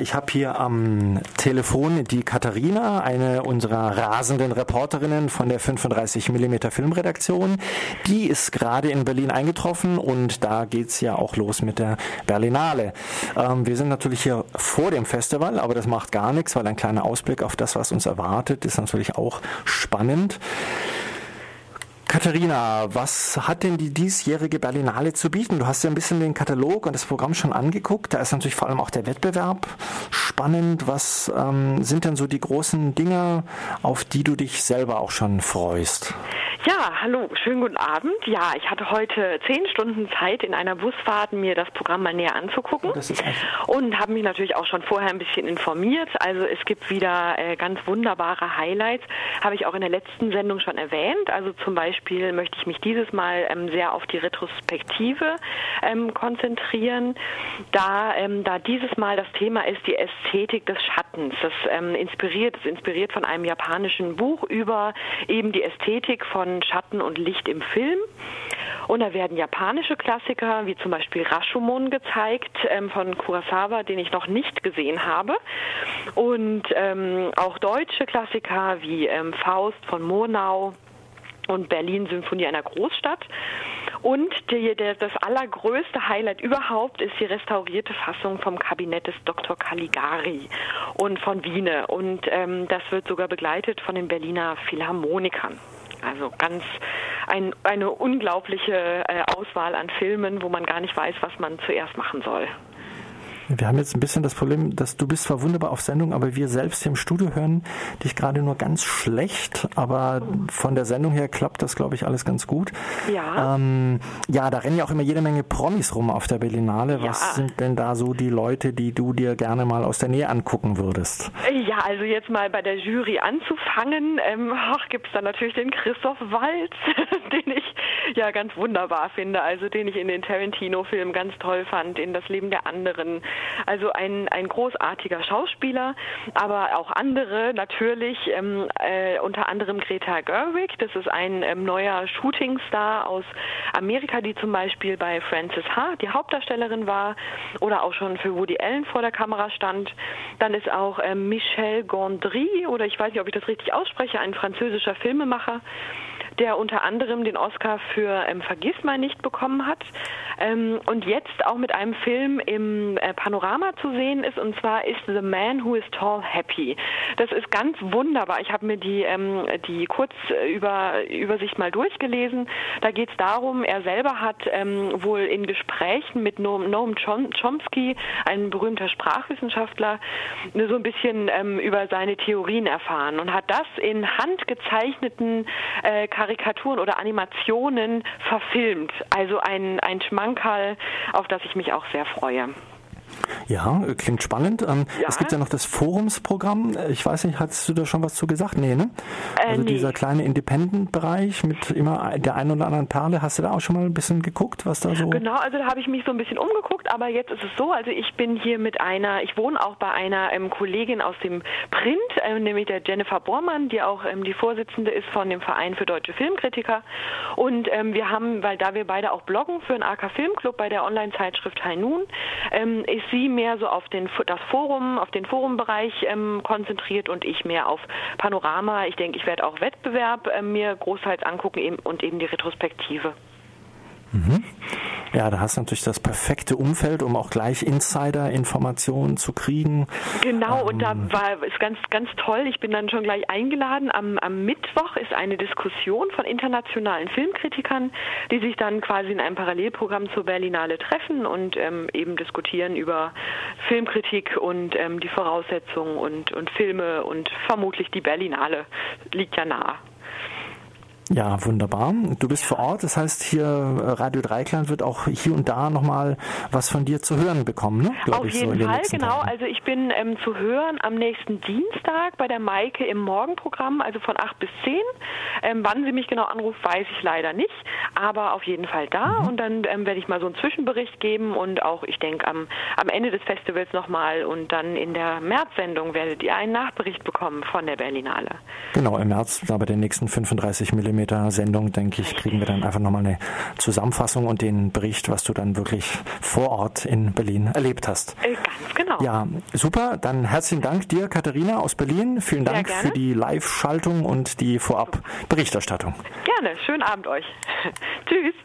Ich habe hier am Telefon die Katharina, eine unserer rasenden Reporterinnen von der 35 mm Filmredaktion. Die ist gerade in Berlin eingetroffen und da geht's ja auch los mit der Berlinale. Ähm, wir sind natürlich hier vor dem Festival, aber das macht gar nichts, weil ein kleiner Ausblick auf das, was uns erwartet, ist natürlich auch spannend. Katharina, was hat denn die diesjährige Berlinale zu bieten? Du hast ja ein bisschen den Katalog und das Programm schon angeguckt. Da ist natürlich vor allem auch der Wettbewerb spannend. Was ähm, sind denn so die großen Dinge, auf die du dich selber auch schon freust? Ja, hallo, schönen guten Abend. Ja, ich hatte heute zehn Stunden Zeit, in einer Busfahrt mir das Programm mal näher anzugucken. und habe mich natürlich auch schon vorher ein bisschen informiert. Also es gibt wieder äh, ganz wunderbare Highlights, habe ich auch in der letzten Sendung schon erwähnt. Also zum Beispiel möchte ich mich dieses Mal ähm, sehr auf die Retrospektive ähm, konzentrieren, da, ähm, da dieses Mal das Thema ist die Ästhetik des Schattens. Das ähm, inspiriert, ist inspiriert von einem japanischen Buch über eben die Ästhetik von von Schatten und Licht im Film. Und da werden japanische Klassiker wie zum Beispiel Rashomon gezeigt ähm, von Kurosawa, den ich noch nicht gesehen habe. Und ähm, auch deutsche Klassiker wie ähm, Faust von Murnau und Berlin Symphonie einer Großstadt. Und die, der, das allergrößte Highlight überhaupt ist die restaurierte Fassung vom Kabinett des Dr. Caligari und von Wiene. Und ähm, das wird sogar begleitet von den Berliner Philharmonikern. Also ganz ein, eine unglaubliche äh, Auswahl an Filmen, wo man gar nicht weiß, was man zuerst machen soll. Wir haben jetzt ein bisschen das Problem, dass du bist zwar wunderbar auf Sendung, aber wir selbst hier im Studio hören dich gerade nur ganz schlecht. Aber von der Sendung her klappt das, glaube ich, alles ganz gut. Ja. Ähm, ja, da rennen ja auch immer jede Menge Promis rum auf der Berlinale. Was ja. sind denn da so die Leute, die du dir gerne mal aus der Nähe angucken würdest? Ja, also jetzt mal bei der Jury anzufangen, ähm, gibt es da natürlich den Christoph Walz, den ich ja ganz wunderbar finde, also den ich in den Tarantino-Filmen ganz toll fand, in Das Leben der anderen. Also ein, ein großartiger Schauspieler, aber auch andere natürlich, ähm, äh, unter anderem Greta Gerwig, das ist ein ähm, neuer Shootingstar aus Amerika, die zum Beispiel bei Frances Ha die Hauptdarstellerin war oder auch schon für Woody Allen vor der Kamera stand. Dann ist auch ähm, Michel Gondry oder ich weiß nicht, ob ich das richtig ausspreche, ein französischer Filmemacher, der unter anderem den Oscar für ähm, Vergiss mal nicht bekommen hat ähm, und jetzt auch mit einem Film im äh, Panorama zu sehen ist und zwar ist The Man Who is Tall Happy. Das ist ganz wunderbar. Ich habe mir die, ähm, die Kurzübersicht mal durchgelesen. Da geht es darum, er selber hat ähm, wohl in Gesprächen mit Noam, Noam Chomsky, ein berühmter Sprachwissenschaftler, so ein bisschen ähm, über seine Theorien erfahren und hat das in handgezeichneten äh, Karikaturen oder Animationen verfilmt. Also ein, ein Schmankerl, auf das ich mich auch sehr freue. Ja, klingt spannend. Ähm, ja. Es gibt ja noch das Forumsprogramm. Ich weiß nicht, hast du da schon was zu gesagt? Nee, ne? Äh, also nee. dieser kleine Independent-Bereich mit immer der einen oder anderen Perle. Hast du da auch schon mal ein bisschen geguckt, was da so? Genau, also da habe ich mich so ein bisschen umgeguckt, aber jetzt ist es so, also ich bin hier mit einer, ich wohne auch bei einer ähm, Kollegin aus dem Print, ähm, nämlich der Jennifer Bormann, die auch ähm, die Vorsitzende ist von dem Verein für deutsche Filmkritiker. Und ähm, wir haben, weil da wir beide auch bloggen für den AK Filmclub bei der Online-Zeitschrift High Noon, ähm, ist sie mehr so auf den, das Forum, auf den Forumbereich ähm, konzentriert und ich mehr auf Panorama. Ich denke, ich werde auch Wettbewerb äh, mir großteils angucken eben, und eben die Retrospektive. Mhm. Ja, da hast du natürlich das perfekte Umfeld, um auch gleich Insider-Informationen zu kriegen. Genau, ähm, und da ähm, war es ganz, ganz toll. Ich bin dann schon gleich eingeladen. Am, am Mittwoch ist eine Diskussion von internationalen Filmkritikern, die sich dann quasi in einem Parallelprogramm zur Berlinale treffen und ähm, eben diskutieren über Filmkritik und ähm, die Voraussetzungen und, und Filme und vermutlich die Berlinale liegt ja nahe. Ja, wunderbar. Du bist vor Ort, das heißt hier äh, Radio Dreikland wird auch hier und da nochmal was von dir zu hören bekommen, ne? Glaub Auf jeden so Fall, genau. Tagen. Also ich bin ähm, zu hören am nächsten Dienstag bei der Maike im Morgenprogramm, also von 8 bis 10. Ähm, wann sie mich genau anruft, weiß ich leider nicht, aber auf jeden Fall da mhm. und dann ähm, werde ich mal so einen Zwischenbericht geben und auch, ich denke, am, am Ende des Festivals nochmal und dann in der März-Sendung werdet ihr einen Nachbericht bekommen von der Berlinale. Genau, im März, da bei den nächsten 35 mm mm Sendung, denke ich, kriegen wir dann einfach nochmal eine Zusammenfassung und den Bericht, was du dann wirklich vor Ort in Berlin erlebt hast. Äh, ganz genau. Ja, super. Dann herzlichen Dank dir, Katharina aus Berlin. Vielen Dank für die Live-Schaltung und die Vorab-Berichterstattung. Gerne. Schönen Abend euch. Tschüss.